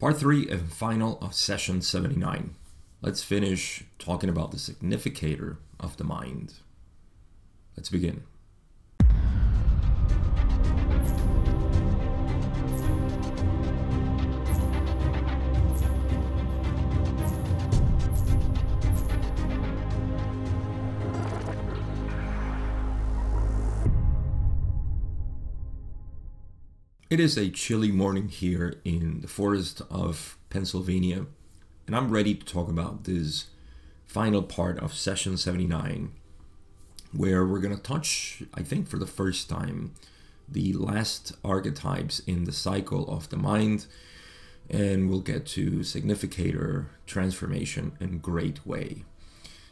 Part 3 and final of session 79. Let's finish talking about the significator of the mind. Let's begin. It is a chilly morning here in the forest of Pennsylvania, and I'm ready to talk about this final part of session 79, where we're going to touch, I think, for the first time, the last archetypes in the cycle of the mind, and we'll get to significator, transformation, and great way.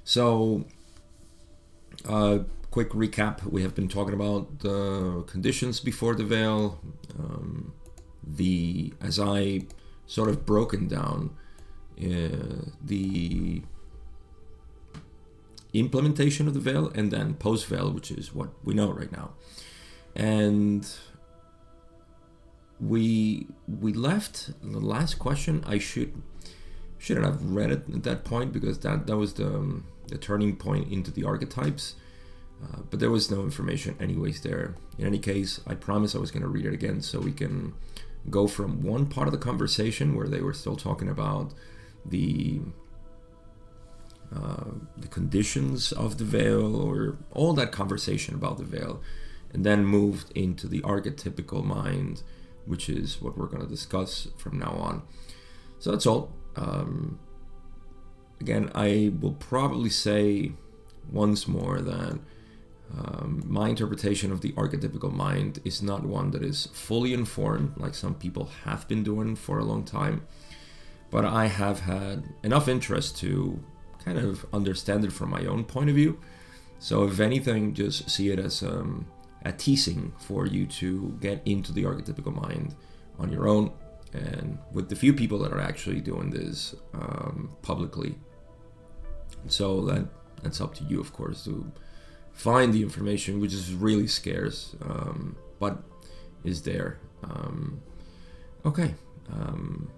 So, uh, quick recap. We have been talking about the conditions before the veil um, the as i sort of broken down uh, the implementation of the veil and then post veil which is what we know right now. And we we left the last question. I should shouldn't have read it at that point because that that was the um, the turning point into the archetypes uh, but there was no information anyways there. In any case, I promised I was going to read it again so we can go from one part of the conversation where they were still talking about the uh, the conditions of the veil or all that conversation about the veil and then moved into the archetypical mind which is what we're going to discuss from now on so that's all um, again i will probably say once more that um, my interpretation of the archetypical mind is not one that is fully informed, like some people have been doing for a long time, but I have had enough interest to kind of understand it from my own point of view. So, if anything, just see it as um, a teasing for you to get into the archetypical mind on your own and with the few people that are actually doing this um, publicly. So, that that's up to you, of course, to find the information, which is really scarce, um, but is there. Um, okay. Um,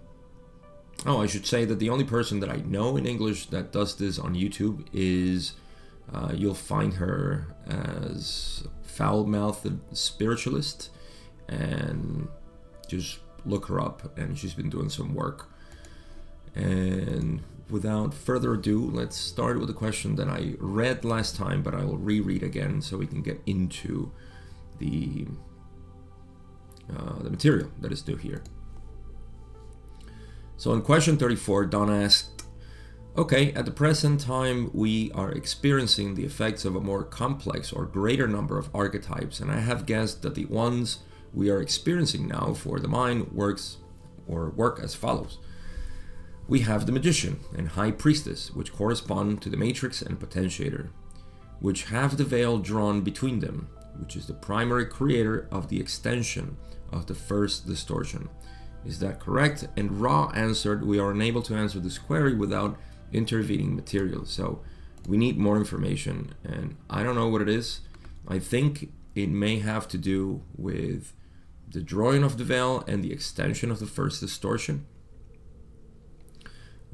oh, I should say that the only person that I know in English that does this on YouTube is uh, you'll find her as foul mouthed spiritualist, and just look her up, and she's been doing some work. And without further ado, let's start with a question that I read last time, but I will reread again so we can get into the uh, the material that is due here. So in question 34, Don asked, Okay, at the present time, we are experiencing the effects of a more complex or greater number of archetypes, and I have guessed that the ones we are experiencing now for the mind works or work as follows we have the Magician and High Priestess, which correspond to the Matrix and Potentiator, which have the veil drawn between them, which is the primary creator of the extension of the first distortion. Is that correct? And Ra answered, We are unable to answer this query without intervening material. So we need more information, and I don't know what it is. I think it may have to do with the drawing of the veil and the extension of the first distortion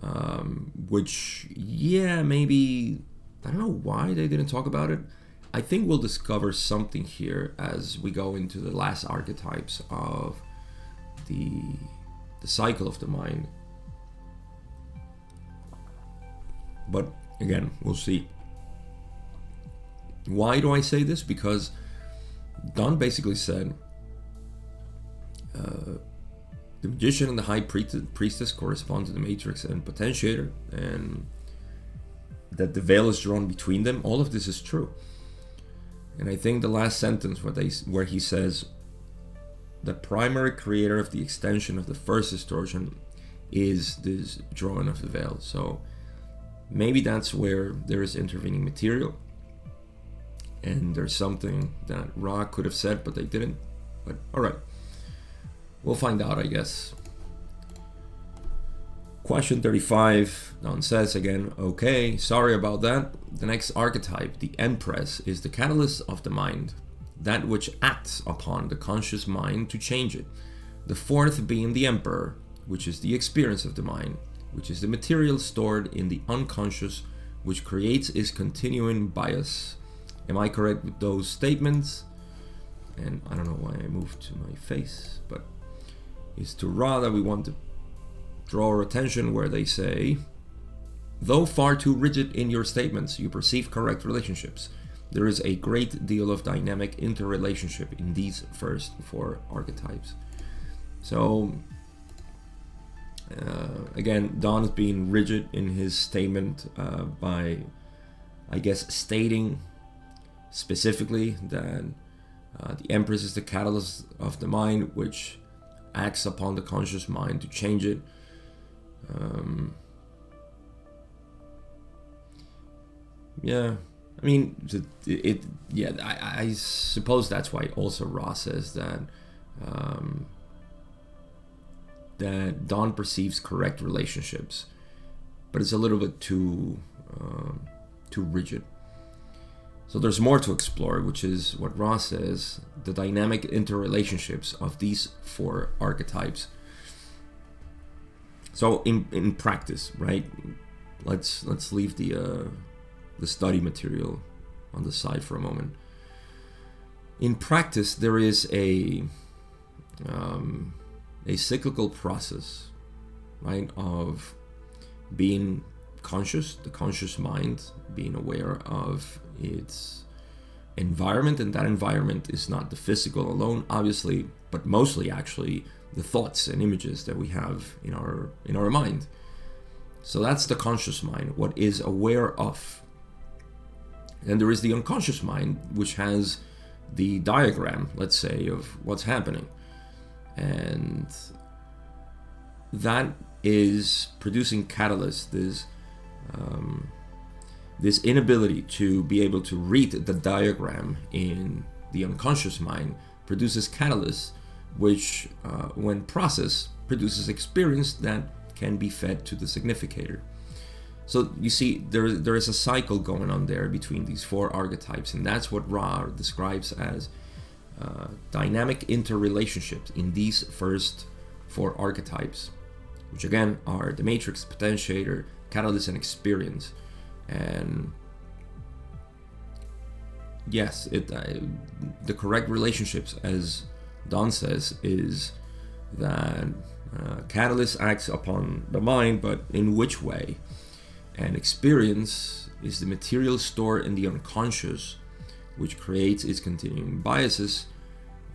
um, which yeah maybe I don't know why they didn't talk about it. I think we'll discover something here as we go into the last archetypes of the the cycle of the mind. But again, we'll see. Why do I say this? Because Don basically said uh, the magician and the high priestess correspond to the matrix and potentiator, and that the veil is drawn between them. All of this is true. And I think the last sentence where they where he says the primary creator of the extension of the first distortion is this drawing of the veil. So maybe that's where there is intervening material. And there's something that Ra could have said, but they didn't. But alright. We'll find out, I guess. Question 35, Don says again, okay, sorry about that. The next archetype, the Empress, is the catalyst of the mind, that which acts upon the conscious mind to change it. The fourth being the Emperor, which is the experience of the mind, which is the material stored in the unconscious, which creates its continuing bias. Am I correct with those statements? And I don't know why I moved to my face, but it's to rather we want to draw our attention where they say, though far too rigid in your statements, you perceive correct relationships. There is a great deal of dynamic interrelationship in these first four archetypes. So, uh, again, Don is being rigid in his statement uh, by, I guess, stating specifically that uh, the Empress is the catalyst of the mind, which acts upon the conscious mind to change it. Um, yeah, I mean, it, it yeah, I, I, suppose that's why also Ra says that um, that Don perceives correct relationships, but it's a little bit too um, too rigid. So there's more to explore, which is what Ra says: the dynamic interrelationships of these four archetypes. So in in practice, right? Let's let's leave the uh, the study material on the side for a moment. In practice, there is a um, a cyclical process, right, of being conscious, the conscious mind, being aware of its environment, and that environment is not the physical alone, obviously, but mostly actually the thoughts and images that we have in our in our mind. So that's the conscious mind, what is aware of and there is the unconscious mind, which has the diagram, let's say, of what's happening. And that is producing catalyst, this, um, this inability to be able to read the diagram in the unconscious mind produces catalyst, which, uh, when processed, produces experience that can be fed to the significator. So you see, there there is a cycle going on there between these four archetypes, and that's what Ra describes as uh, dynamic interrelationships in these first four archetypes, which again are the matrix, potentiator, catalyst, and experience. And yes, it uh, the correct relationships, as Don says, is that uh, catalyst acts upon the mind, but in which way? And experience is the material stored in the unconscious, which creates its continuing biases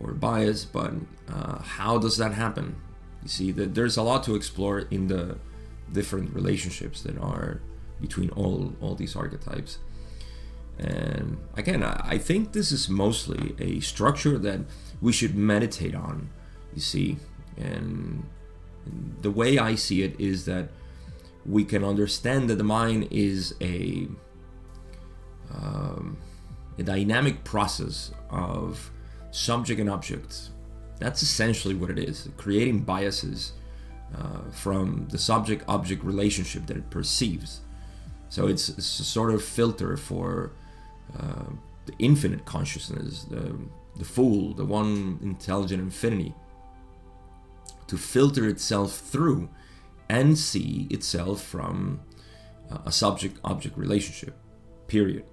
or bias. But uh, how does that happen? You see that there's a lot to explore in the different relationships that are between all all these archetypes. And again, I think this is mostly a structure that we should meditate on. You see, and the way I see it is that we can understand that the mind is a um, a dynamic process of subject and object. That's essentially what it is, creating biases uh, from the subject-object relationship that it perceives. So it's, it's a sort of filter for uh, the infinite consciousness, the, the full, the one intelligent infinity, to filter itself through and see itself from uh, a subject object relationship, period.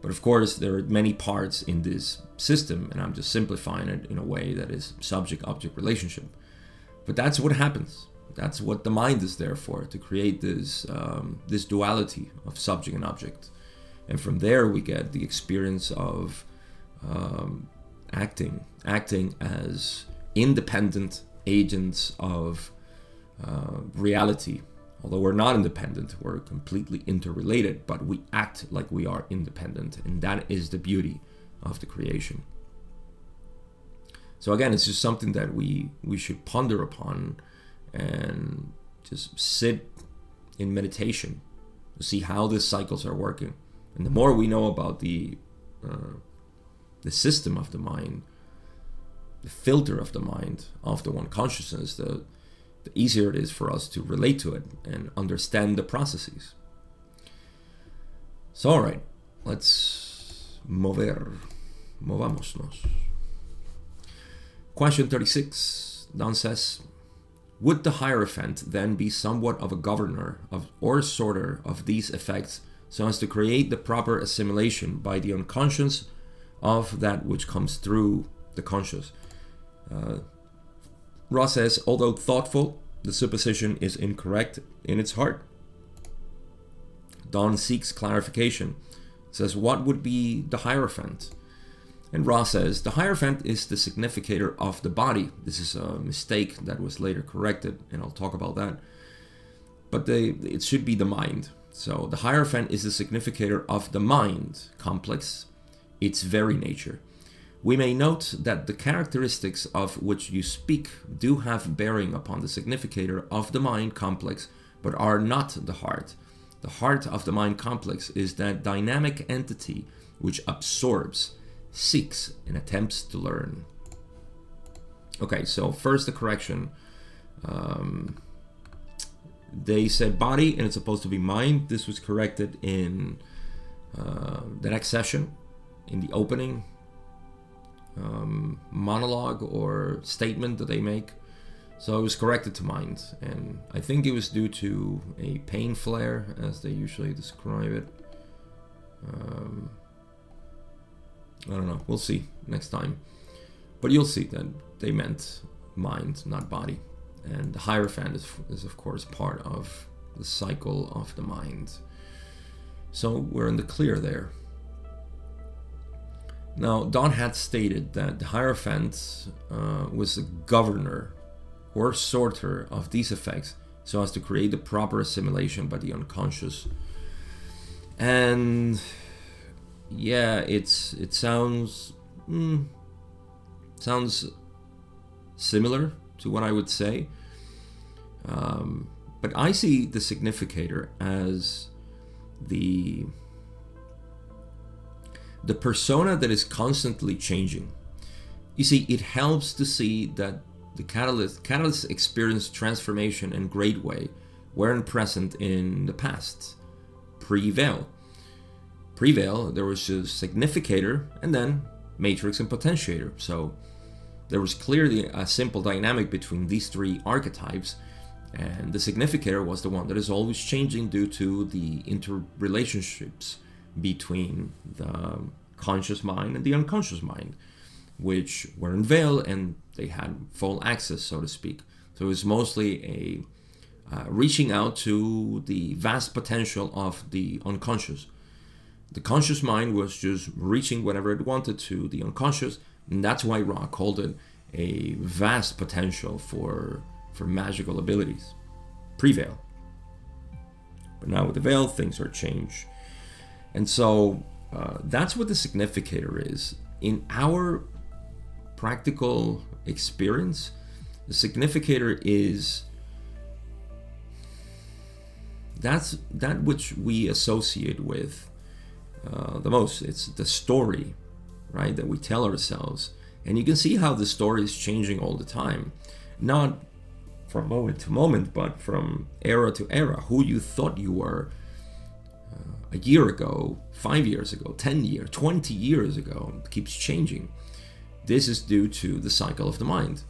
But of course, there are many parts in this system, and I'm just simplifying it in a way that is subject object relationship. But that's what happens. That's what the mind is there for to create this um, this duality of subject and object, and from there we get the experience of um, acting, acting as independent agents of uh, reality. Although we're not independent, we're completely interrelated, but we act like we are independent, and that is the beauty of the creation. So again, it's just something that we we should ponder upon and just sit in meditation to see how these cycles are working. And the more we know about the uh, the system of the mind, the filter of the mind, of the one consciousness, the the easier it is for us to relate to it and understand the processes. So, all right, let's mover, movámonos. Question 36, Don says, would the Hierophant then be somewhat of a governor of, or sorter of these effects so as to create the proper assimilation by the unconscious of that which comes through the conscious? Uh, Ra says, although thoughtful, the supposition is incorrect in its heart. Don seeks clarification, says, What would be the Hierophant? And Ra says, The Hierophant is the significator of the body. This is a mistake that was later corrected, and I'll talk about that. But they, it should be the mind. So the Hierophant is the significator of the mind complex, its very nature. We may note that the characteristics of which you speak do have bearing upon the significator of the mind complex, but are not the heart. The heart of the mind complex is that dynamic entity which absorbs, seeks, and attempts to learn. Okay, so first the correction. Um, they said body and it's supposed to be mind. This was corrected in uh, the next session, in the opening um, monologue or statement that they make. So it was corrected to mind, and I think it was due to a pain flare, as they usually describe it. Um, I don't know. We'll see next time. But you'll see that they meant mind, not body. And the Hierophant is, is, of course, part of the cycle of the mind. So we're in the clear there. Now, Don had stated that the Hierophant uh, was a governor or sorter of these effects so as to create the proper assimilation by the unconscious. And yeah, it's it sounds mm, sounds similar to what I would say, um, but I see the significator as the the persona that is constantly changing. You see, it helps to see that the catalyst catalyst experienced transformation in great way weren't present in the past, pre-veil. Pre-veil, there was a significator and then matrix and potentiator. So there was clearly a simple dynamic between these three archetypes, and the significator was the one that is always changing due to the interrelationships between the conscious mind and the unconscious mind, which were in veil and they had full access, so to speak. So it was mostly a uh, reaching out to the vast potential of the unconscious. The conscious mind was just reaching whatever it wanted to the unconscious, and that's why Ra called it a vast potential for for magical abilities. Pre-veil. But now with the veil, things are changed. And so uh, that's what the significator is. In our practical experience, the significator is that's that which we associate with uh, the most. It's the story, right, that we tell ourselves. And you can see how the story is changing all the time. Not from moment to moment, but from era to era. Who you thought you were a year ago, five years ago, 10 years, 20 years ago. Keeps changing. This is due to the cycle of the mind.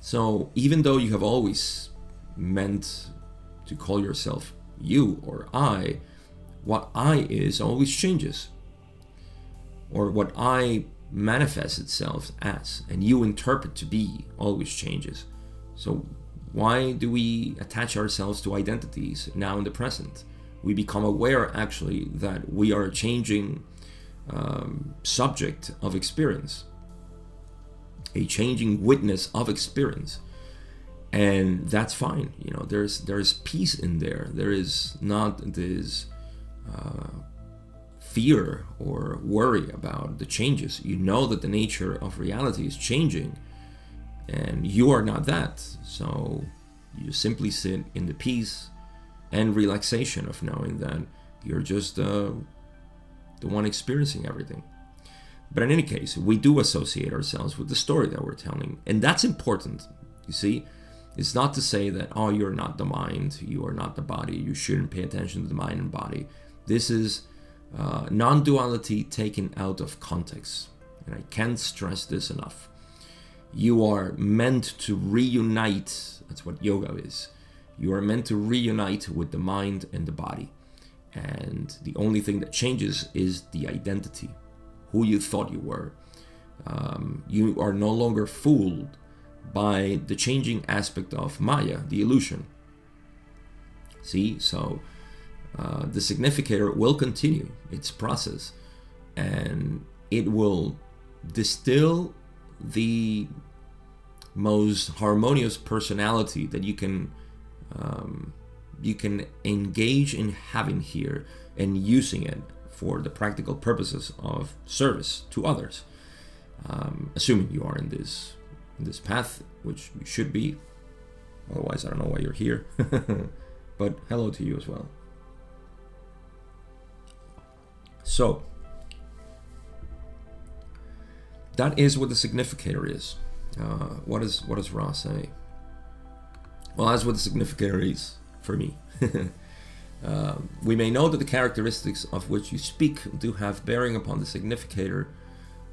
So even though you have always meant to call yourself you or I, what I is always changes. Or what I manifests itself as and you interpret to be always changes. So why do we attach ourselves to identities now in the present? we become aware actually that we are a changing um, subject of experience, a changing witness of experience, and that's fine. You know, there's there's peace in there. There is not this fear or worry about the changes. You know that the nature of reality is changing, and you are not that. So you simply sit in the peace and relaxation of knowing that you're just uh, the one experiencing everything. But in any case, we do associate ourselves with the story that we're telling, and that's important. You see, it's not to say that, oh, you're not the mind, you are not the body, you shouldn't pay attention to the mind and body. This is uh, non duality taken out of context, and I can't stress this enough. You are meant to reunite. That's what yoga is. You are meant to reunite with the mind and the body. And the only thing that changes is the identity, who you thought you were. Um, you are no longer fooled by the changing aspect of Maya, the illusion. See, so uh, the significator will continue its process and it will distill the most harmonious personality that you can um, you can engage in having here and using it for the practical purposes of service to others. Um, assuming you are in this in this path which you should be. Otherwise i don't know why you're here. But hello to you as well so that is what the significator is. Uh, what is what does Ra say? Well, that's what the significator is for me. uh, we may know that the characteristics of which you speak do have bearing upon the significator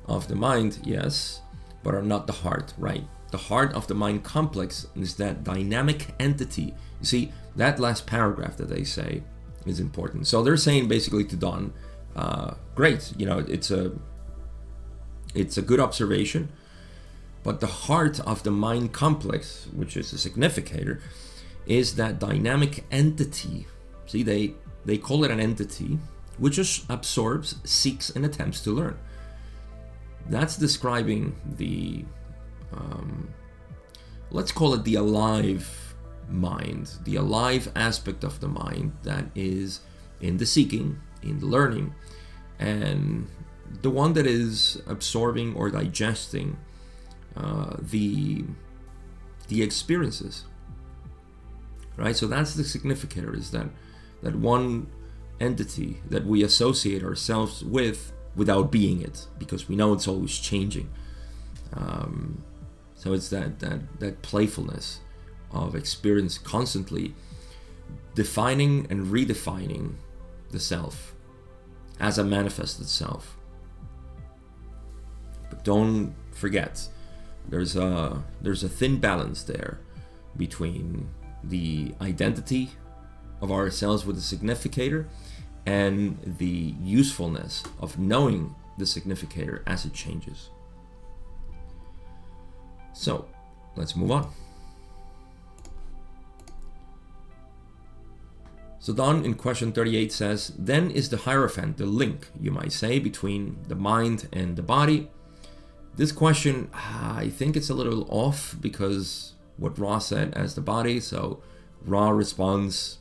of the mind, yes, but are not the heart, right? The heart of the mind complex is that dynamic entity. You see, that last paragraph that they say is important. So they're saying basically to Don, uh, great, you know, it's a it's a good observation, but the heart of the mind complex, which is a significator, is that dynamic entity. See, they they call it an entity which just absorbs, seeks, and attempts to learn. That's describing the, um, let's call it the alive mind, the alive aspect of the mind that is in the seeking, in the learning, and the one that is absorbing or digesting uh, the the experiences right? So that's the significator is that that one entity that we associate ourselves with without being it because we know it's always changing. Um, so it's that that that playfulness of experience constantly defining and redefining the self as a manifested itself. but don't forget, there's a there's a thin balance there between the identity of ourselves with the significator and the usefulness of knowing the significator as it changes. So, let's move on. So Don in question 38 says, Then is the Hierophant the link, you might say, between the mind and the body, this question, I think it's a little off because what Ra said as the body, so Ra responds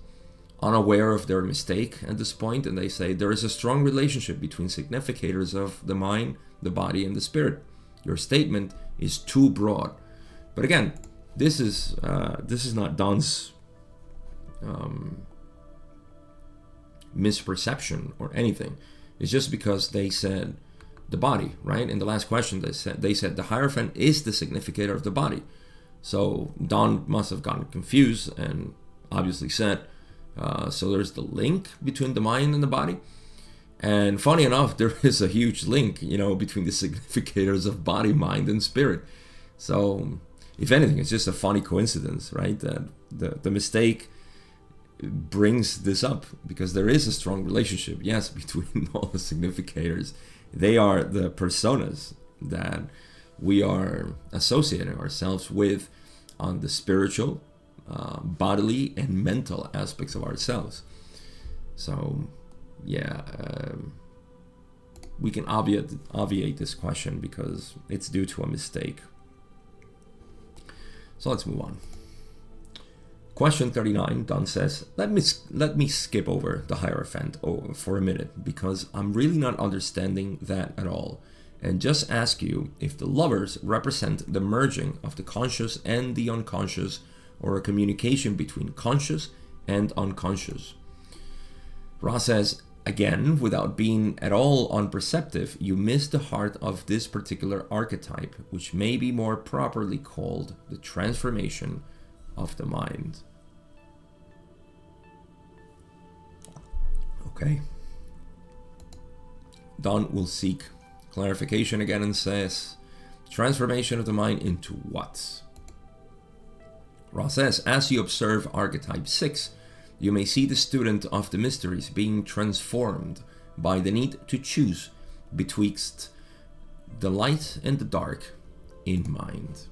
unaware of their mistake at this point, and they say there is a strong relationship between significators of the mind, the body, and the spirit. Your statement is too broad. But again, this is uh, this is not Don's um, misperception or anything. It's just because they said the body, right? In the last question, they said they said the hierophant is the significator of the body. So Don must have gotten confused and obviously said, uh, so there's the link between the mind and the body. And funny enough, there is a huge link, you know, between the significators of body, mind, and spirit. So, if anything, it's just a funny coincidence, right? That the, the mistake brings this up because there is a strong relationship, yes, between all the significators they are the personas that we are associating ourselves with on the spiritual, uh, bodily, and mental aspects of ourselves. So, yeah, um, we can obviate, obviate this question because it's due to a mistake. So let's move on. Question 39, Don says, let me, let me skip over the Hierophant for a minute because I'm really not understanding that at all and just ask you if the lovers represent the merging of the conscious and the unconscious or a communication between conscious and unconscious. Ra says, again, without being at all unperceptive, you miss the heart of this particular archetype, which may be more properly called the transformation of the mind. Okay. Don will seek clarification again and says, Transformation of the mind into what? Ra says, as you observe archetype 6, you may see the student of the mysteries being transformed by the need to choose betwixt the light and the dark in mind.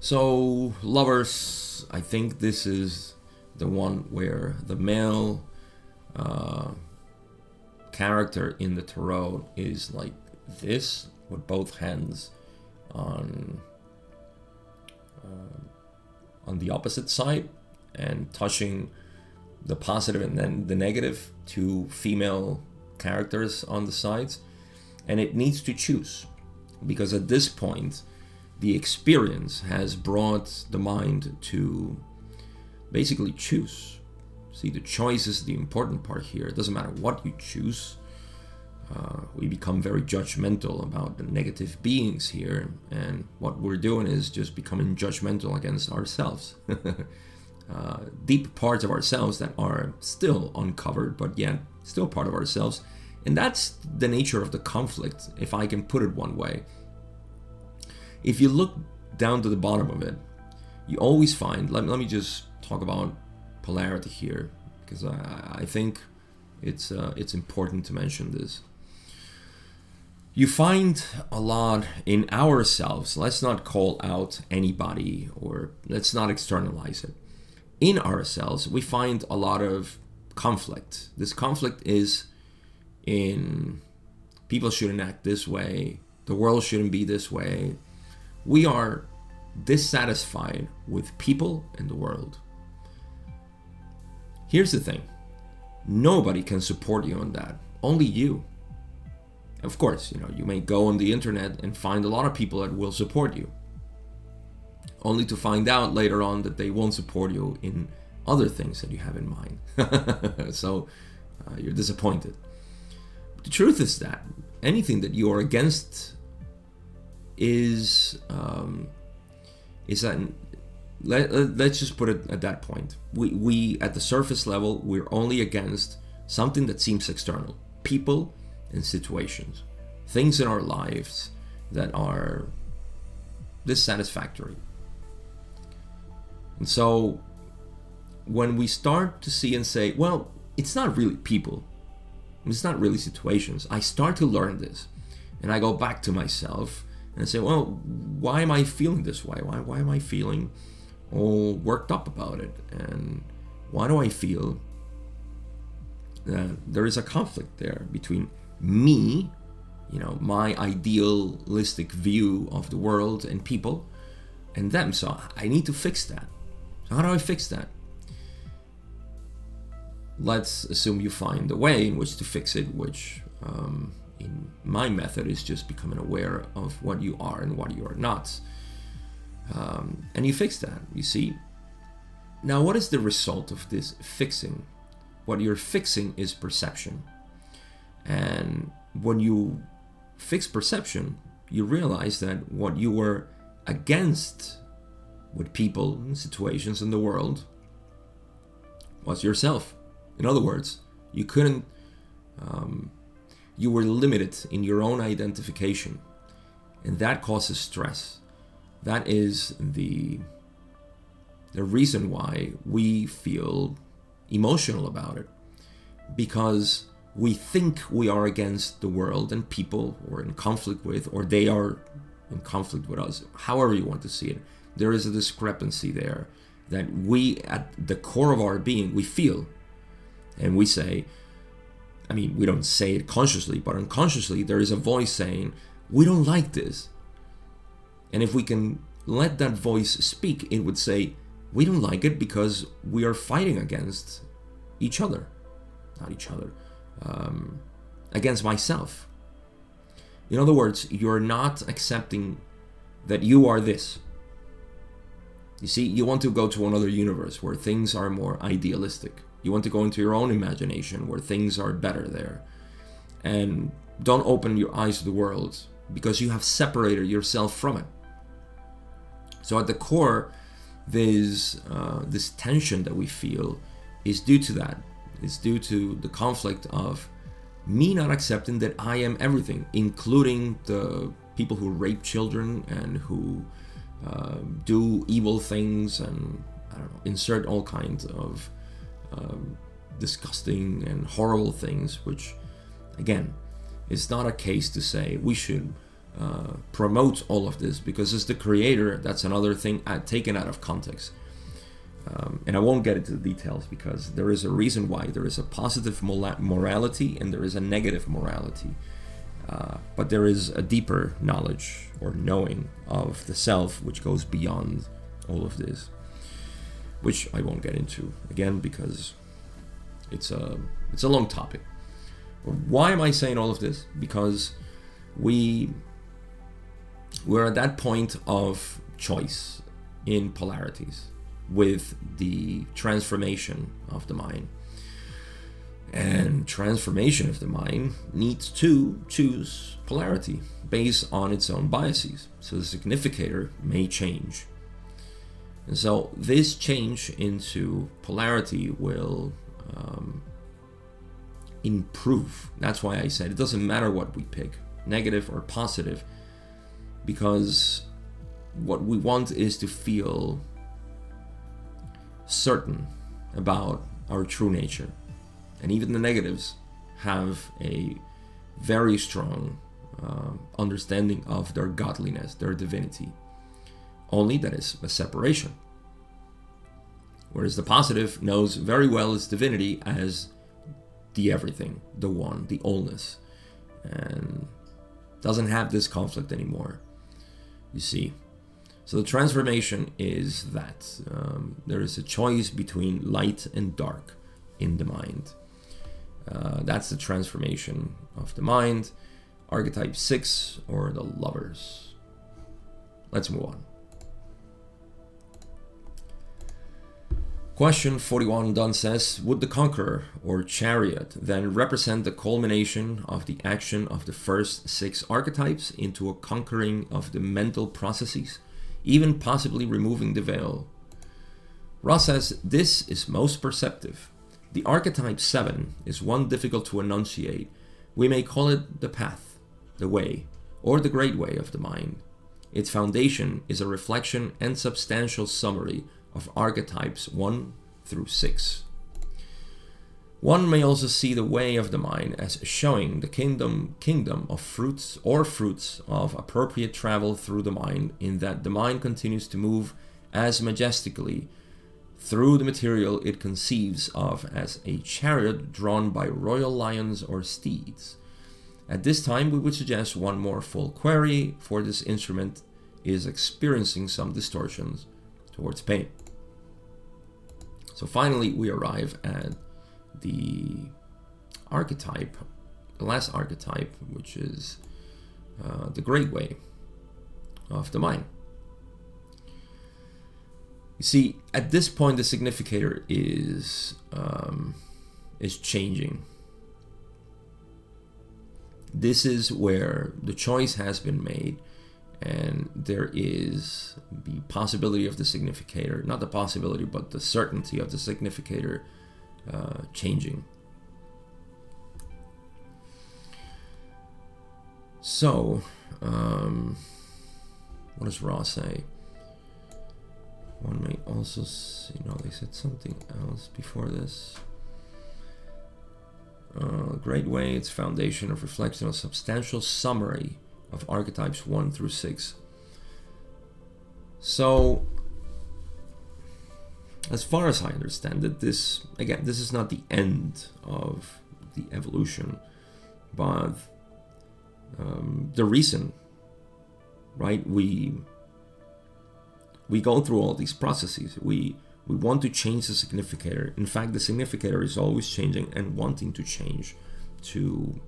So, lovers, I think this is the one where the male uh, character in the tarot is like this, with both hands on uh, on the opposite side and touching the positive and then the negative two female characters on the sides. And it needs to choose because at this point the experience has brought the mind to basically choose. See the choice is the important part here. It doesn't matter what you choose. Uh, we become very judgmental about the negative beings here and what we're doing is just becoming judgmental against ourselves. Uh, deep parts of ourselves that are still uncovered but yet still part of ourselves and that's the nature of the conflict, if I can put it one way. If you look down to the bottom of it, you always find, let, let me just talk about polarity here, because I, I think it's, uh, it's important to mention this. You find a lot in ourselves, let's not call out anybody or let's not externalize it. In ourselves, we find a lot of conflict. This conflict is in people shouldn't act this way, the world shouldn't be this way. We are dissatisfied with people and the world. Here's the thing nobody can support you on that, only you. Of course, you know, you may go on the internet and find a lot of people that will support you, only to find out later on that they won't support you in other things that you have in mind. so uh, you're disappointed. The truth is that anything that you are against is um, is that let, uh, let's just put it at that point. We we at the surface level we're only against something that seems external, people and situations, things in our lives that are dissatisfactory. And so when we start to see and say, well, it's not really people, it's not really situations. I start to learn this and I go back to myself and say, well, why am I feeling this way? Why, why am I feeling all worked up about it? And why do I feel that there is a conflict there between me, you know, my idealistic view of the world and people, and them? So I need to fix that. So, how do I fix that? let's assume you find a way in which to fix it, which um, in my method is just becoming aware of what you are and what you are not. Um, and you fix that, you see. Now, what is the result of this fixing? What you're fixing is perception. And when you fix perception, you realize that what you were against with people situations in the world was yourself. In other words, you couldn't, um, you were limited in your own identification, and that causes stress. That is the the reason why we feel emotional about it, because we think we are against the world and people we're in conflict with, or they are in conflict with us. However you want to see it, there is a discrepancy there that we, at the core of our being, we feel and we say, I mean, we don't say it consciously, but unconsciously, there is a voice saying, We don't like this. And if we can let that voice speak, it would say, We don't like it because we are fighting against each other. Not each other, um, against myself. In other words, you're not accepting that you are this. You see, you want to go to another universe where things are more idealistic. You want to go into your own imagination where things are better there. And don't open your eyes to the world because you have separated yourself from it. So at the core, this uh, this tension that we feel is due to that. It's due to the conflict of me not accepting that I am everything, including the people who rape children and who uh, do evil things and I don't know, insert all kinds of um, disgusting and horrible things, which, again, it's not a case to say we should uh, promote all of this because as the creator, that's another thing uh, taken out of context. Um, and I won't get into the details because there is a reason why there is a positive morality and there is a negative morality. Uh, but there is a deeper knowledge or knowing of the self which goes beyond all of this, which I won't get into again because it's a it's a long topic. Why am I saying all of this? Because we we're at that point of choice in polarities with the transformation of the mind. And transformation of the mind needs to choose polarity based on its own biases. So the significator may change. And so this change into polarity will um, improve. That's why I said it doesn't matter what we pick, negative or positive, because what we want is to feel certain about our true nature. And even the negatives have a very strong uh, understanding of their godliness, their divinity. Only that is a separation. Whereas the positive knows very well its divinity as the everything, the one, the allness, and doesn't have this conflict anymore. You see. So the transformation is that um, there is a choice between light and dark in the mind. Uh, that's the transformation of the mind. Archetype 6 or the lovers. Let's move on. Question 41 Don says Would the conqueror or chariot then represent the culmination of the action of the first six archetypes into a conquering of the mental processes, even possibly removing the veil? Ra says this is most perceptive. The archetype 7 is one difficult to enunciate. We may call it the path, the way, or the great way of the mind. Its foundation is a reflection and substantial summary of archetypes 1 through 6. One may also see the way of the mind as showing the kingdom kingdom of fruits or fruits of appropriate travel through the mind in that the mind continues to move as majestically through the material it conceives of as a chariot drawn by royal lions or steeds. At this time we would suggest one more full query for this instrument is experiencing some distortions towards pain. So finally, we arrive at the archetype, the last archetype, which is uh, the great way of the mind. You see, at this point, the significator is um, is changing. This is where the choice has been made and there is the possibility of the significator not the possibility but the certainty of the significator uh, changing. So um, what does Ra say? One may also see no they said something else before this. Uh, great way its foundation of reflection a substantial summary of archetypes 1 through 6. So, as far as I understand it, this, again, this is not the end of the evolution, but um, the reason, right? We we go through all these processes. We we want to change the significator. In fact, the significator is always changing and wanting to change. To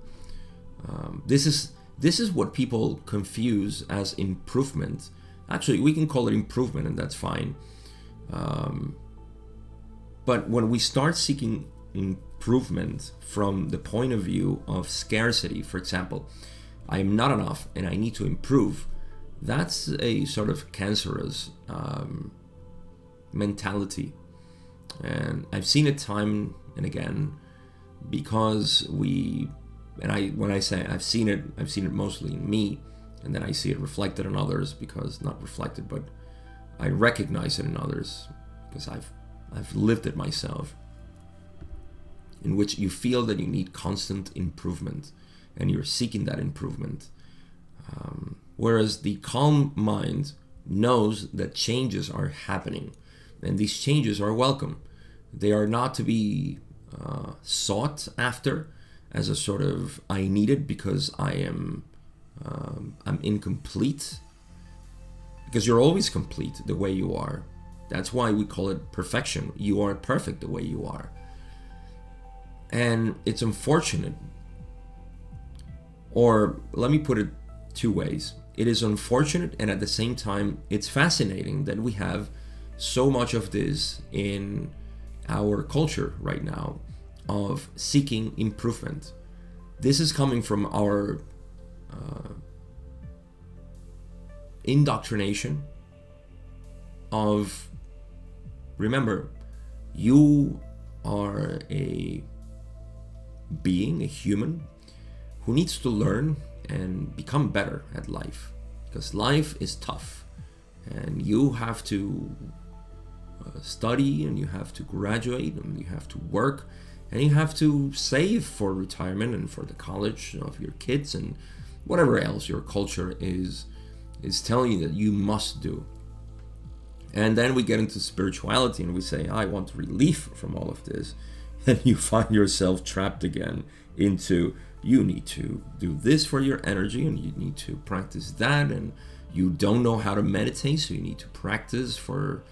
um, this is this is what people confuse as improvement. Actually, we can call it improvement, and that's fine. Um, but when we start seeking improvement from the point of view of scarcity, for example, I am not enough and I need to improve, that's a sort of cancerous um, mentality. And I've seen it time and again because we and I when I say I've seen it, I've seen it mostly in me and then I see it reflected in others because not reflected, but I recognize it in others because I've I've lived it myself. In which you feel that you need constant improvement, and you're seeking that improvement. Um, whereas the calm mind knows that changes are happening, and these changes are welcome. They are not to be uh, sought after as a sort of I need it because I am um, I'm incomplete because you're always complete the way you are. That's why we call it perfection. You are perfect the way you are. And it's unfortunate, or let me put it two ways. It is unfortunate, and at the same time, it's fascinating that we have so much of this in our culture right now of seeking improvement. This is coming from our uh, indoctrination of remember you are a being a human who needs to learn and become better at life because life is tough and you have to uh, study and you have to graduate and you have to work and you have to save for retirement and for the college of your kids and whatever else your culture is is telling you that you must do. And then we get into spirituality and we say i want relief from all of this. And you find yourself trapped again into you need to do this for your energy and you need to practice that and you don't know how to meditate so you need to practice for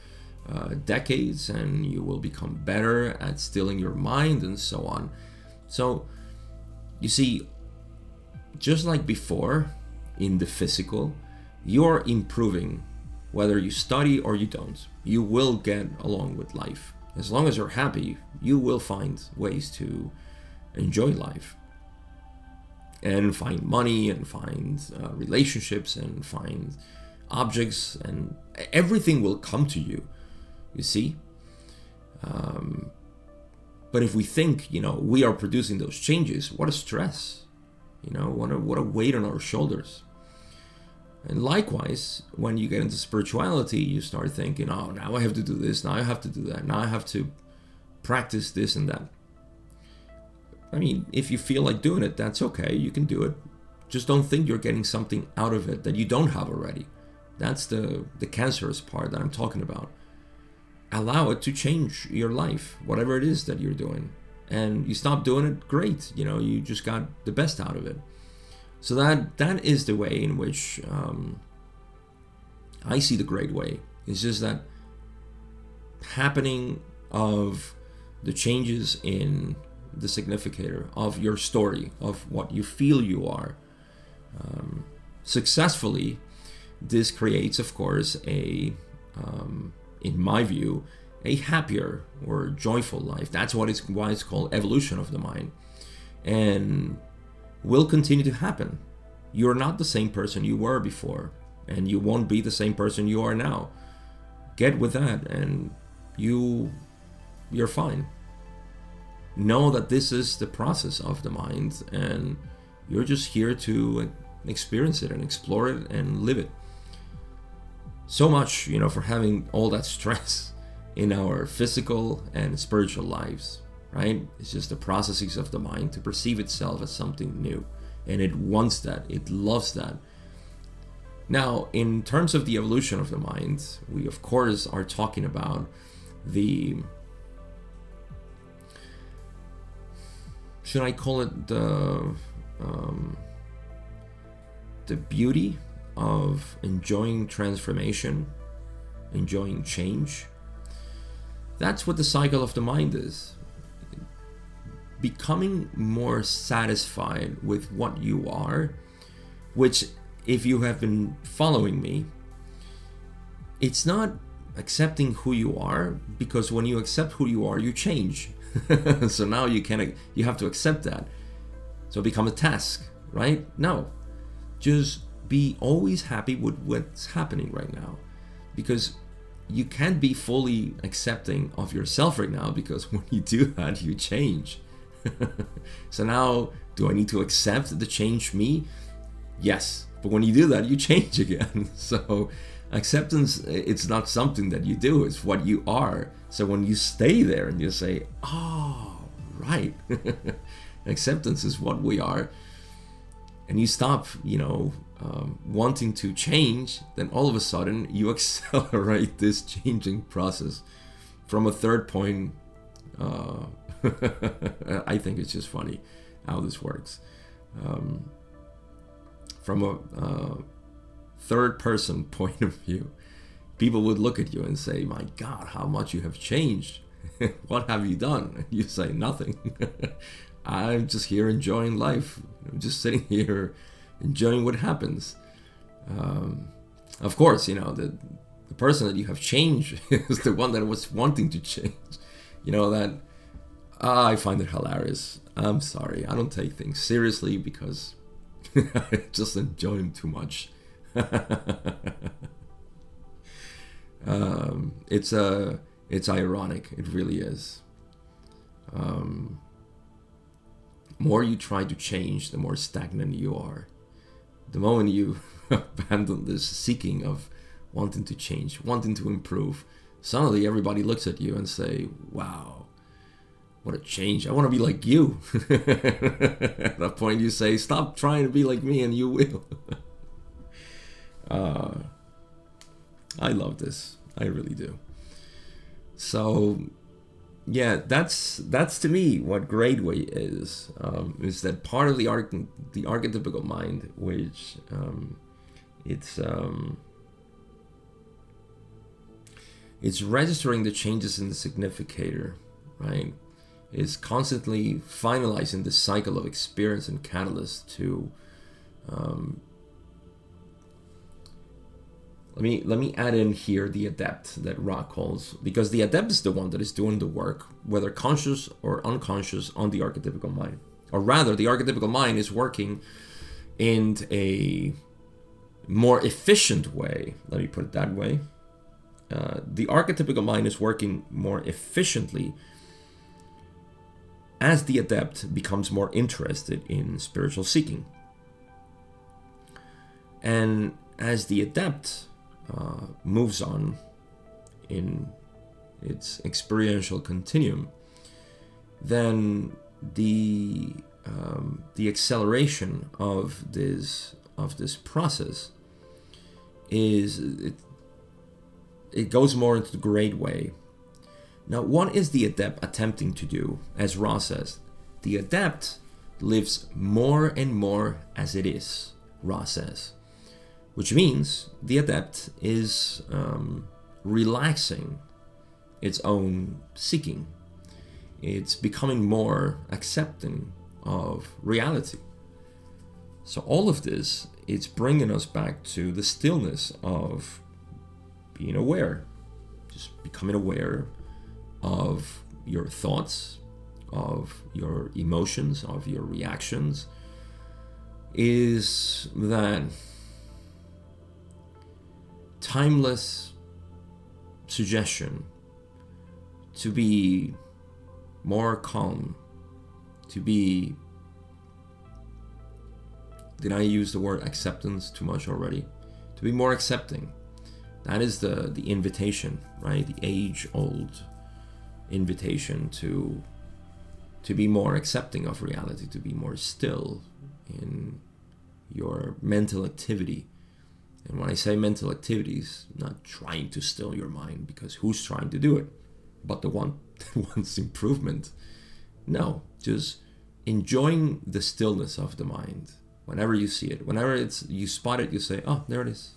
uh, decades and you will become better at stilling your mind and so on. So you see just like before in the physical you're improving whether you study or you don't. You will get along with life. As long as you're happy you will find ways to enjoy life and find money and find uh, relationships and find objects and everything will come to you you see um, but if we think you know we are producing those changes what a stress you know what a, what a weight on our shoulders and likewise when you get into spirituality you start thinking oh now i have to do this now i have to do that now i have to practice this and that I mean, if you feel like doing it, that's okay. You can do it. Just don't think you're getting something out of it that you don't have already. That's the the cancerous part that I'm talking about. Allow it to change your life, whatever it is that you're doing. And you stop doing it, great. You know, you just got the best out of it. So that that is the way in which um, I see the great way. It's just that happening of the changes in the significator of your story, of what you feel you are. Um, successfully, this creates, of course, a, um, in my view, a happier or joyful life. That's what is why it's called evolution of the mind, and will continue to happen. You're not the same person you were before, and you won't be the same person you are now. Get with that, and you, you're fine know that this is the process of the mind and you're just here to experience it and explore it and live it so much you know for having all that stress in our physical and spiritual lives right? It's just the processes of the mind to perceive itself as something new. And it wants that. It loves that. Now in terms of the evolution of the mind we of course are talking about the should I call it the um, the beauty of enjoying transformation, enjoying change? That's what the cycle of the mind is. Becoming more satisfied with what you are, which, if you have been following me, it's not accepting who you are because when you accept who you are, you change. so now you can you have to accept that. So become a task, right? No. Just be always happy with what's happening right now. Because you can't be fully accepting of yourself right now because when you do that, you change. so now, do I need to accept the change me? Yes, but when you do that, you change again. so acceptance, it's not something that you do, it's what you are. So when you stay there and you say, oh, right, acceptance is what we are, and you stop, you know, um, wanting to change, then all of a sudden you accelerate this changing process from a third point. Uh, I think it's just funny how this works. Um, from a uh, third person point of view, people would look at you and say, My God, how much you have changed. what have you done? You say, Nothing. I'm just here enjoying life. I'm just sitting here enjoying what happens. Um, of course, you know, the, the person that you have changed is the one that was wanting to change. You know, that uh, I find it hilarious. I'm sorry. I don't take things seriously because I just enjoy them too much. um, it's a uh, it's ironic. It really is. Um, more you try to change, the more stagnant you are. The moment you abandon this seeking of wanting to change, wanting to improve, suddenly everybody looks at you and say, "Wow, what a change! I want to be like you." at that point, you say, "Stop trying to be like me, and you will." uh, I love this. I really do. So yeah, that's that's to me what great way is. Um, is that part of the arch- the archetypical mind, which um, it's um, it's registering the changes in the significator, right? Is constantly finalizing the cycle of experience and catalyst to um, let me let me add in here the adept that Ra calls because the adept is the one that is doing the work, whether conscious or unconscious, on the archetypical mind, or rather, the archetypical mind is working in a more efficient way. Let me put it that way. Uh, the archetypical mind is working more efficiently as the adept becomes more interested in spiritual seeking. And as the adept uh, moves on in its experiential continuum, then the um, the acceleration of this of this process is it it goes more into the great way. Now, what is the adept attempting to do? As Ra says, the adept lives more and more as it is. Ra says which means the adept is um, relaxing its own seeking. It's becoming more accepting of reality. So all of this, it's bringing us back to the stillness of being aware, just becoming aware of your thoughts, of your emotions, of your reactions. Is that timeless suggestion to be more calm, to be. Did I use the word acceptance too much already? To be more accepting. That is the, the invitation, right? The age old invitation to to be more accepting of reality, to be more still in your mental activity, and when I say mental activities, not trying to still your mind, because who's trying to do it? But the one that wants improvement. No, just enjoying the stillness of the mind. Whenever you see it, whenever it's you spot it, you say, "Oh, there it is."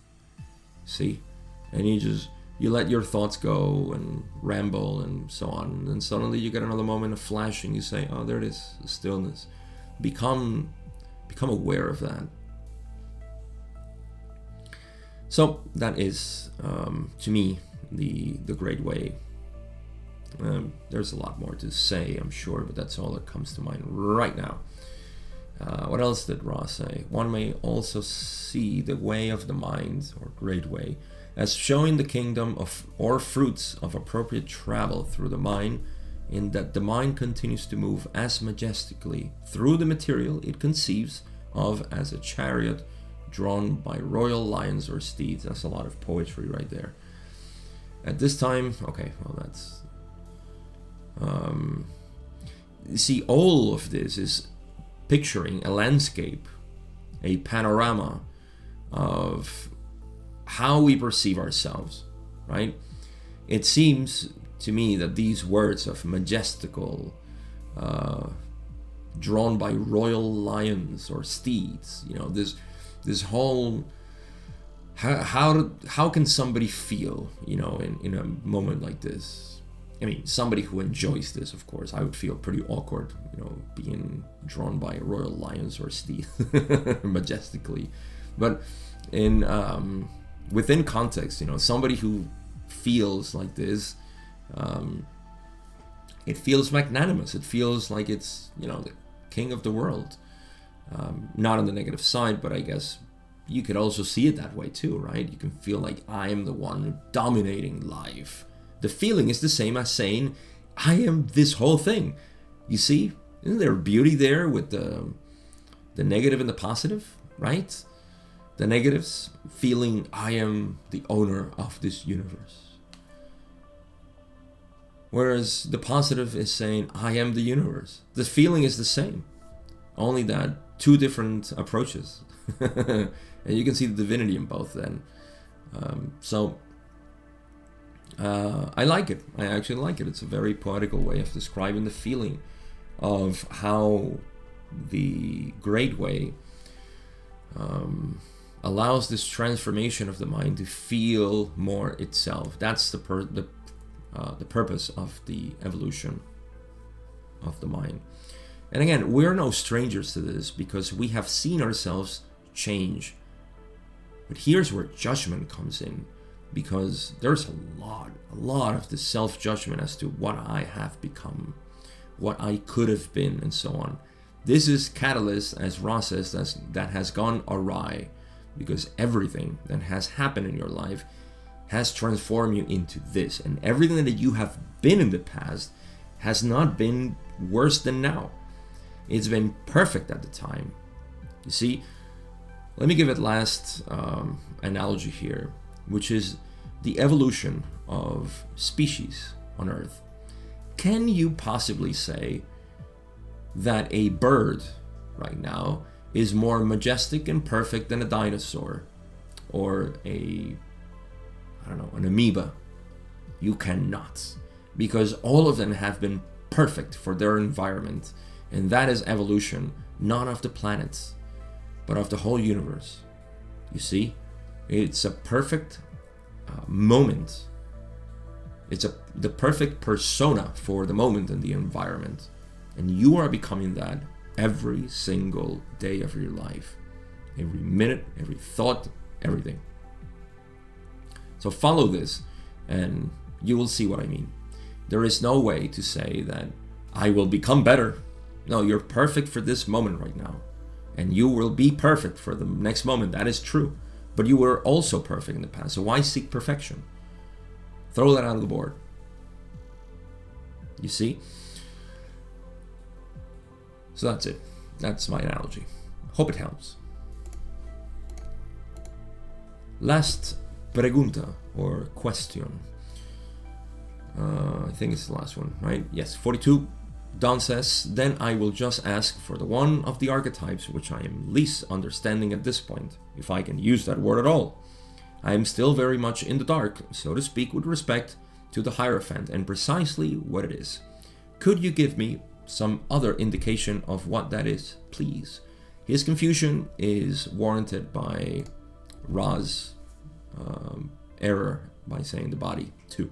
See, and you just you let your thoughts go and ramble and so on, and suddenly you get another moment of flashing. You say, "Oh, there it is, the stillness." Become become aware of that so that is, um, to me, the the great way. Um, there's a lot more to say, I'm sure, but that's all that comes to mind right now. Uh, what else did Ra say? One may also see the way of the mind, or great way, as showing the kingdom of or fruits of appropriate travel through the mind, in that the mind continues to move as majestically through the material it conceives of as a chariot drawn by royal lions or steeds. That's a lot of poetry right there. At this time, okay, well, that's. Um, see, all of this is picturing a landscape, a panorama of how we perceive ourselves, right? It seems to me that these words of majestical, uh, drawn by royal lions or steeds, you know, this this whole how how how can somebody feel, you know, in in a moment like this? I mean, somebody who enjoys this, of course, I would feel pretty awkward, you know, being drawn by royal lions or steed majestically, but in um, within context, you know, somebody who feels like this, um, it feels magnanimous. It feels like it's you know the king of the world. Um, not on the negative side, but I guess you could also see it that way too, right? You can feel like I'm the one dominating life. The feeling is the same as saying I am this whole thing. You see, isn't there beauty there with the the negative and the positive, right? The negatives feeling I am the owner of this universe. Whereas the positive is saying I am the universe. The feeling is the same, only that two different approaches. and you can see the divinity in both then. Um, so uh, I like it. I actually like it. It's a very poetical way of describing the feeling of how the great way um, allows this transformation of the mind to feel more itself. That's the per- the uh, the purpose of the evolution of the mind. And again, we're no strangers to this because we have seen ourselves change. But here's where judgment comes in because there's a lot, a lot of the self judgment as to what I have become, what I could have been, and so on. This is catalyst, as Ra says, that's, that has gone awry because everything that has happened in your life has transformed you into this. And everything that you have been in the past has not been worse than now. It's been perfect at the time. You see, let me give it last um, analogy here, which is the evolution of species on Earth. Can you possibly say that a bird right now is more majestic and perfect than a dinosaur or a I don't know, an amoeba. You cannot. Because all of them have been perfect for their environment. And that is evolution, not of the planets, but of the whole universe. You see? It's a perfect uh, moment. It's a the perfect persona for the moment and the environment. And you are becoming that every single day of your life. Every minute, every thought, everything. So follow this and you will see what I mean. There is no way to say that I will become better. No, you're perfect for this moment right now. And you will be perfect for the next moment. That is true. But you were also perfect in the past. So why seek perfection? Throw that out of the board. You see? So that's it. That's my analogy. Hope it helps. Last pregunta or question. Uh, I think it's the last one, right? Yes, 42. Don says, then I will just ask for the one of the archetypes which I am least understanding at this point, if I can use that word at all. I am still very much in the dark, so to speak, with respect to the Hierophant and precisely what it is. Could you give me some other indication of what that is, please? His confusion is warranted by Ra's um, error by saying the body too.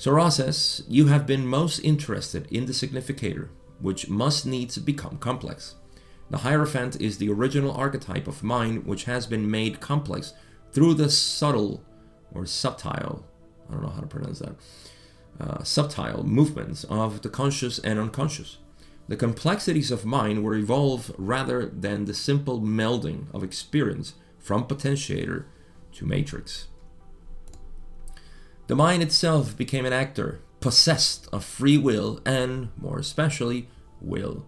So Ra says, You have been most interested in the significator, which must needs become complex. The Hierophant is the original archetype of mind which has been made complex through the subtle or subtile, I don't know how to pronounce that, uh, subtile movements of the conscious and unconscious. The complexities of mind were evolved rather than the simple melding of experience from potentiator to Matrix. The mind itself became an actor, possessed of free will and, more especially, will.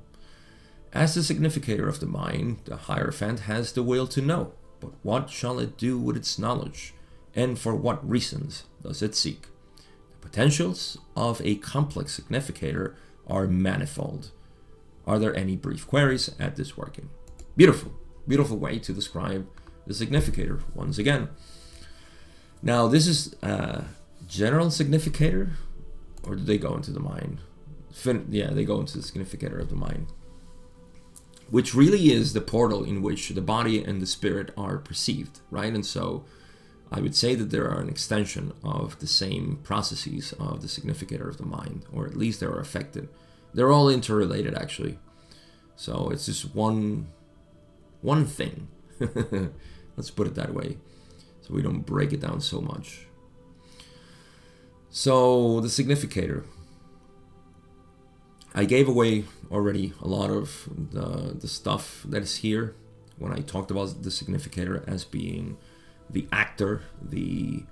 As the significator of the mind, the Hierophant has the will to know, but what shall it do with its knowledge, and for what reasons does it seek? The potentials of a complex significator are manifold. Are there any brief queries at this working? Beautiful, beautiful way to describe the significator once again. Now, this is a general significator, or do they go into the mind? Fin- yeah, they go into the significator of the mind, which really is the portal in which the body and the spirit are perceived, right? And so I would say that there are an extension of the same processes of the significator of the mind, or at least they are affected. They're all interrelated, actually. So it's just one, one thing. Let's put it that way, so we don't break it down so much. So the significator. I gave away already a lot of the, the stuff that is here when I talked about the significator as being the actor, the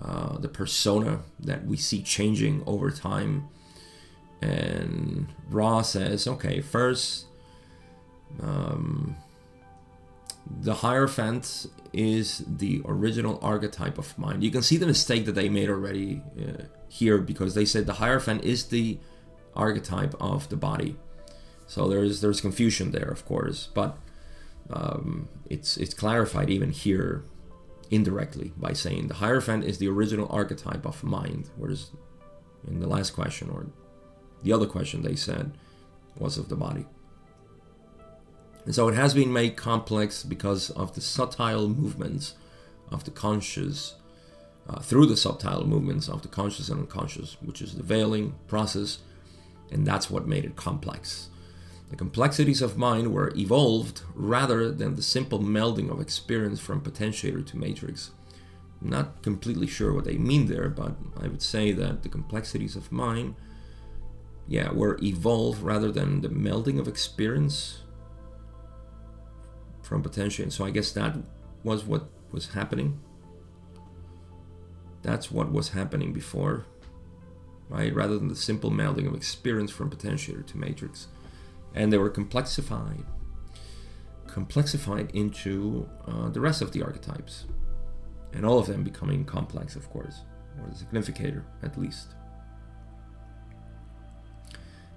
uh, the persona that we see changing over time. And Ra says, okay, first, um, the Hierophant is the original archetype of mind. You can see the mistake that they made already uh, here because they said the Hierophant is the archetype of the body. So there's there's confusion there, of course, but um, it's it's clarified even here indirectly by saying the Hierophant is the original archetype of mind, whereas in the last question or the other question they said was of the body. And so it has been made complex because of the subtle movements of the conscious, uh, through the subtle movements of the conscious and unconscious, which is the veiling process, and that's what made it complex. The complexities of mind were evolved rather than the simple melding of experience from potentiator to matrix. I'm not completely sure what they mean there, but I would say that the complexities of mind, yeah, were evolved rather than the melding of experience from potential. And so I guess that was what was happening. That's what was happening before, right? Rather than the simple melding of experience from potentiator to matrix. And they were complexified, complexified into uh, the rest of the archetypes. And all of them becoming complex, of course, or the significator at least.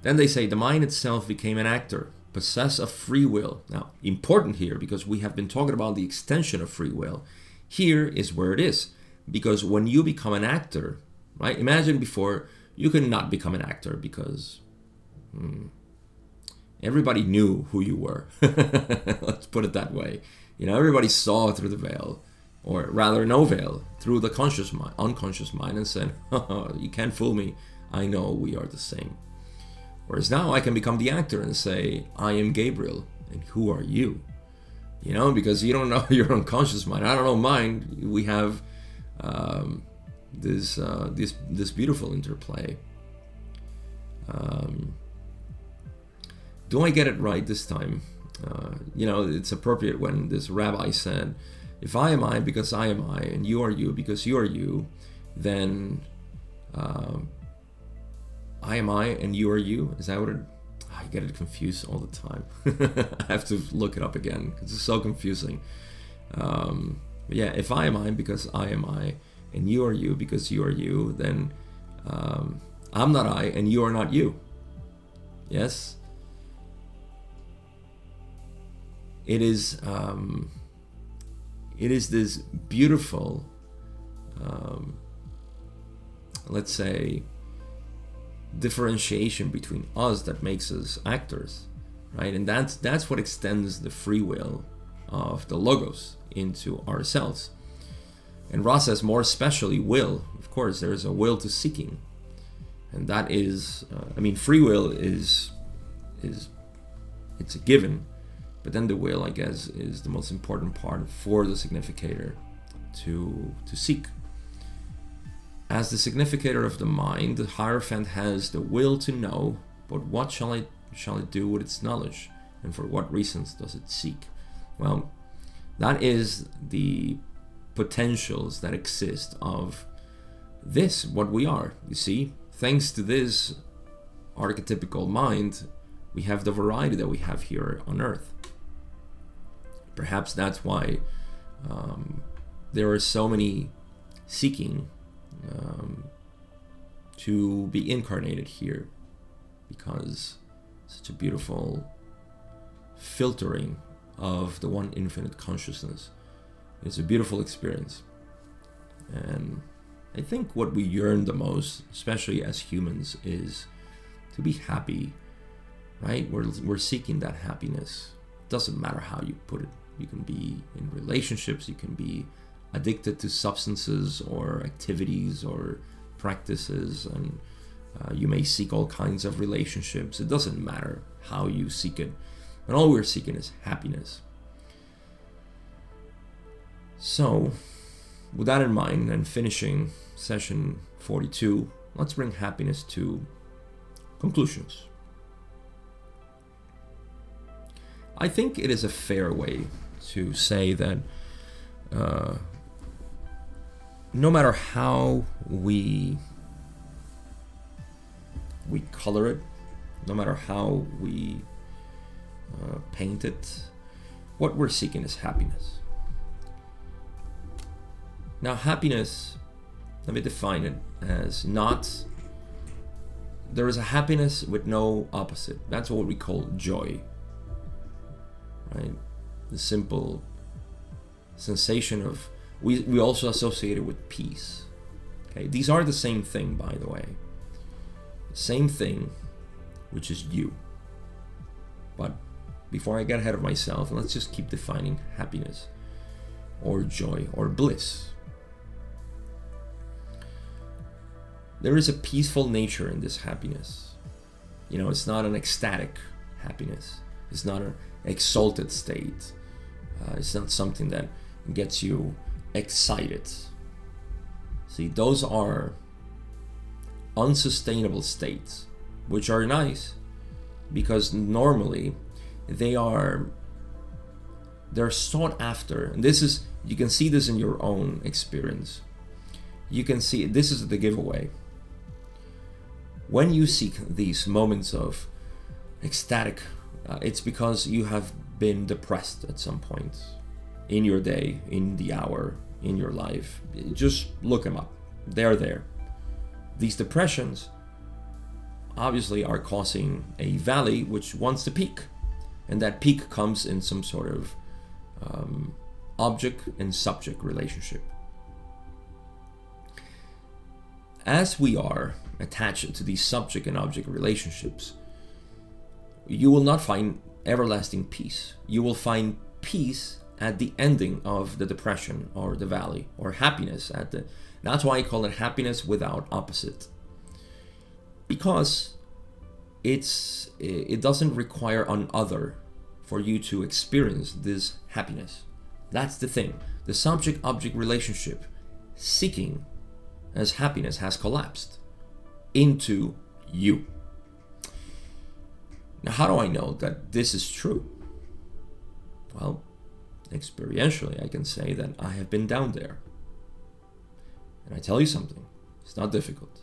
Then they say the mind itself became an actor possess a free will. Now, important here because we have been talking about the extension of free will. Here is where it is. Because when you become an actor, right? Imagine before you could not become an actor because hmm, everybody knew who you were. Let's put it that way. You know, everybody saw through the veil, or rather, no veil, through the conscious mind, unconscious mind, and said, "You can't fool me. I know we are the same." Whereas now I can become the actor and say, I am Gabriel, and who are you? You know, because you don't know your unconscious mind. I don't know mine. We have um, this uh, this this beautiful interplay. Um, do I get it right this time? Uh, you know, it's appropriate when this rabbi said, "If I am I because I am I, and you are you because you are you, then." Uh, I am I and you are you. Is that what it? I get it confused all the time. I have to look it up again because it's so confusing. Um, yeah, if I am I because I am I, and you are you because you are you, then um, I'm not I and you are not you. Yes. It is. Um, it is this beautiful. Um, let's say differentiation between us that makes us actors right? And that's that's what extends the free will of the logos into ourselves. And Ra says more especially will. Of course there's a will to seeking. And that is uh, i mean free will is is it's a given. But then the will i guess is the most important part for the significator to to seek as the significator of the mind, the Hierophant has the will to know, but what shall it shall it do with its knowledge, and for what reasons does it seek? Well, that is the potentials that exist of this, what we are. You see, thanks to this archetypical mind, we have the variety that we have here on earth. Perhaps that's why um, there are so many seeking um, to be incarnated here because such a beautiful filtering of the one infinite consciousness. It's a beautiful experience. And I think what we yearn the most, especially as humans, is to be happy, right? We're, we're seeking that happiness. It doesn't matter how you put it. You can be in relationships, you can be addicted to substances or activities or practices, and uh, you may seek all kinds of relationships. It doesn't matter how you seek it. And all we're seeking is happiness. So, with that in mind, and finishing session 42, let's bring happiness to conclusions. I think it is a fair way to say that uh, no matter how we we color it, no matter how we uh, paint it, what we're seeking is happiness. Now, happiness, let me define it as not. There is a happiness with no opposite. That's what we call joy. Right? The simple sensation of. We, we also associate it with peace. Okay? These are the same thing, by the way. Same thing, which is you. But before I get ahead of myself, let's just keep defining happiness or joy or bliss. There is a peaceful nature in this happiness. You know, it's not an ecstatic happiness, it's not an exalted state, uh, it's not something that gets you excited. See, those are unsustainable states, which are nice because normally they are they're sought after. And this is you can see this in your own experience. You can see this is the giveaway. When you seek these moments of ecstatic, uh, it's because you have been depressed at some point in your day, in the hour, in your life. Just look them up. They're there. These depressions obviously are causing a valley which wants to peak. And that peak comes in some sort of um, object and subject relationship. As we are attached to these subject and object relationships, you will not find everlasting peace. You will find peace at the ending of the depression or the valley, or happiness at the. That's why I call it happiness without opposite. Because it's it doesn't require an other for you to experience this happiness. That's the thing. The subject object relationship seeking as happiness has collapsed into you. Now, how do I know that this is true? Well, experientially, I can say that I have been down there. And I tell you something, it's not difficult.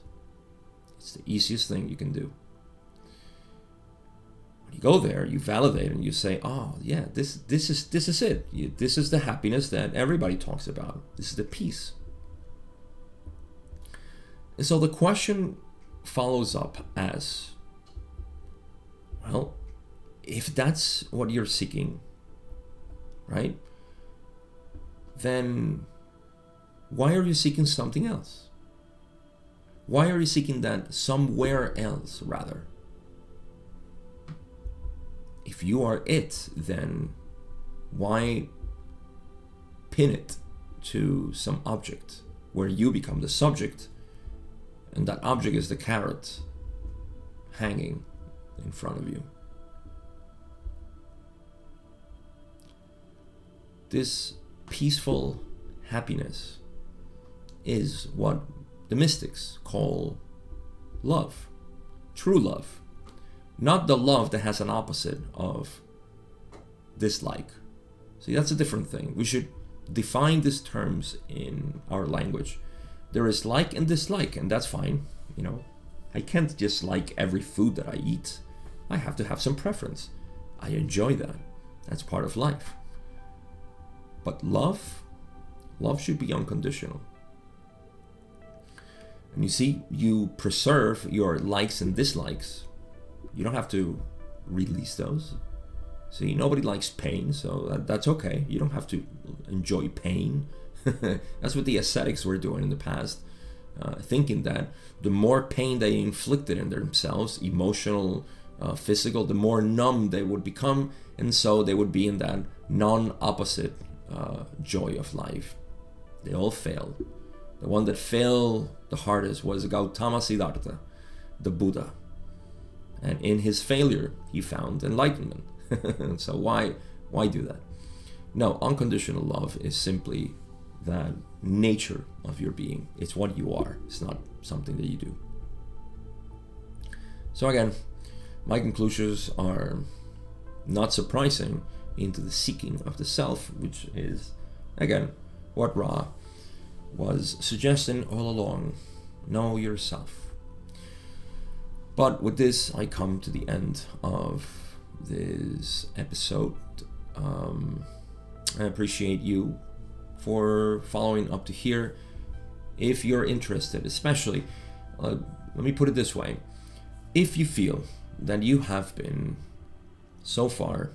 It's the easiest thing you can do. When you go there, you validate and you say, "Oh, yeah, this this is this is it. You, this is the happiness that everybody talks about. This is the peace." And so the question follows up as well, if that's what you're seeking, right? Then why are you seeking something else? Why are you seeking that somewhere else, rather? If you are it, then why pin it to some object where you become the subject and that object is the carrot hanging in front of you. This peaceful happiness is what the mystics call love, true love, not the love that has an opposite of dislike. See, that's a different thing. We should define these terms in our language there is like and dislike, and that's fine. You know, I can't just like every food that I eat. I have to have some preference. I enjoy that. That's part of life. But love, love should be unconditional. And you see, you preserve your likes and dislikes. You don't have to release those. See, nobody likes pain, so that, that's okay. You don't have to enjoy pain. that's what the ascetics were doing in the past, uh, thinking that the more pain they inflicted in themselves, emotional, uh, physical, the more numb they would become, and so they would be in that non opposite uh, joy of life. They all failed. The one that failed the hardest was Gautama Siddhartha, the Buddha. And in his failure, he found enlightenment. so why why do that? No, unconditional love is simply the nature of your being. It's what you are. It's not something that you do. So again, my conclusions are not surprising into the seeking of the self, which is again what Ra was suggesting all along. Know yourself. But with this, I come to the end of this episode. Um, I appreciate you for following up to here. If you're interested, especially, uh, let me put it this way if you feel that you have been so far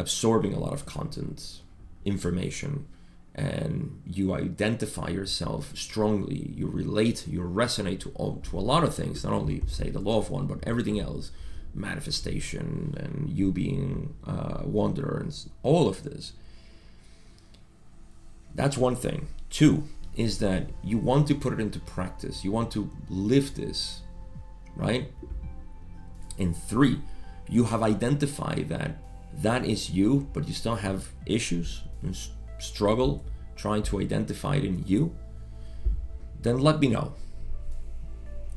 absorbing a lot of content, information, and you identify yourself strongly, you relate, you resonate to all, to a lot of things, not only say the law of one, but everything else, manifestation and you being uh, wanderer and all of this. That's one thing. Two is that you want to put it into practice. You want to live this, right? And three, you have identified that that is you, but you still have issues and struggle trying to identify it in you, then let me know.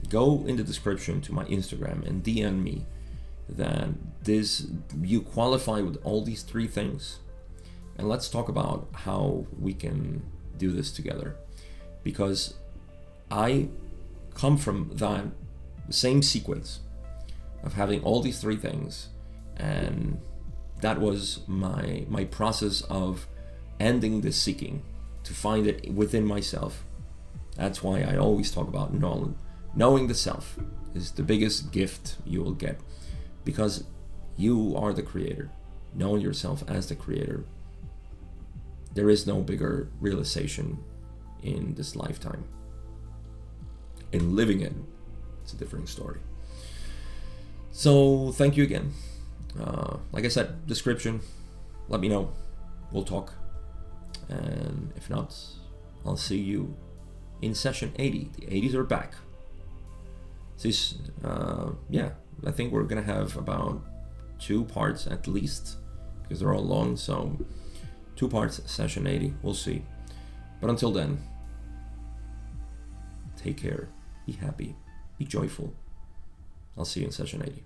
Go in the description to my Instagram and DM me that this you qualify with all these three things and let's talk about how we can do this together because I come from that same sequence of having all these three things and that was my my process of ending the seeking to find it within myself. That's why i always talk about knowing knowing the self is the biggest gift you will get because you are the creator. Knowing yourself as the creator there is no bigger realization in this lifetime. In living it it's a different story. So thank you again uh, like I said, description. Let me know. We'll talk. And if not, I'll see you in session 80. The 80s are back. This, uh, yeah, I think we're gonna have about two parts at least because they're all long. So, two parts, session 80. We'll see. But until then, take care, be happy, be joyful. I'll see you in session 80.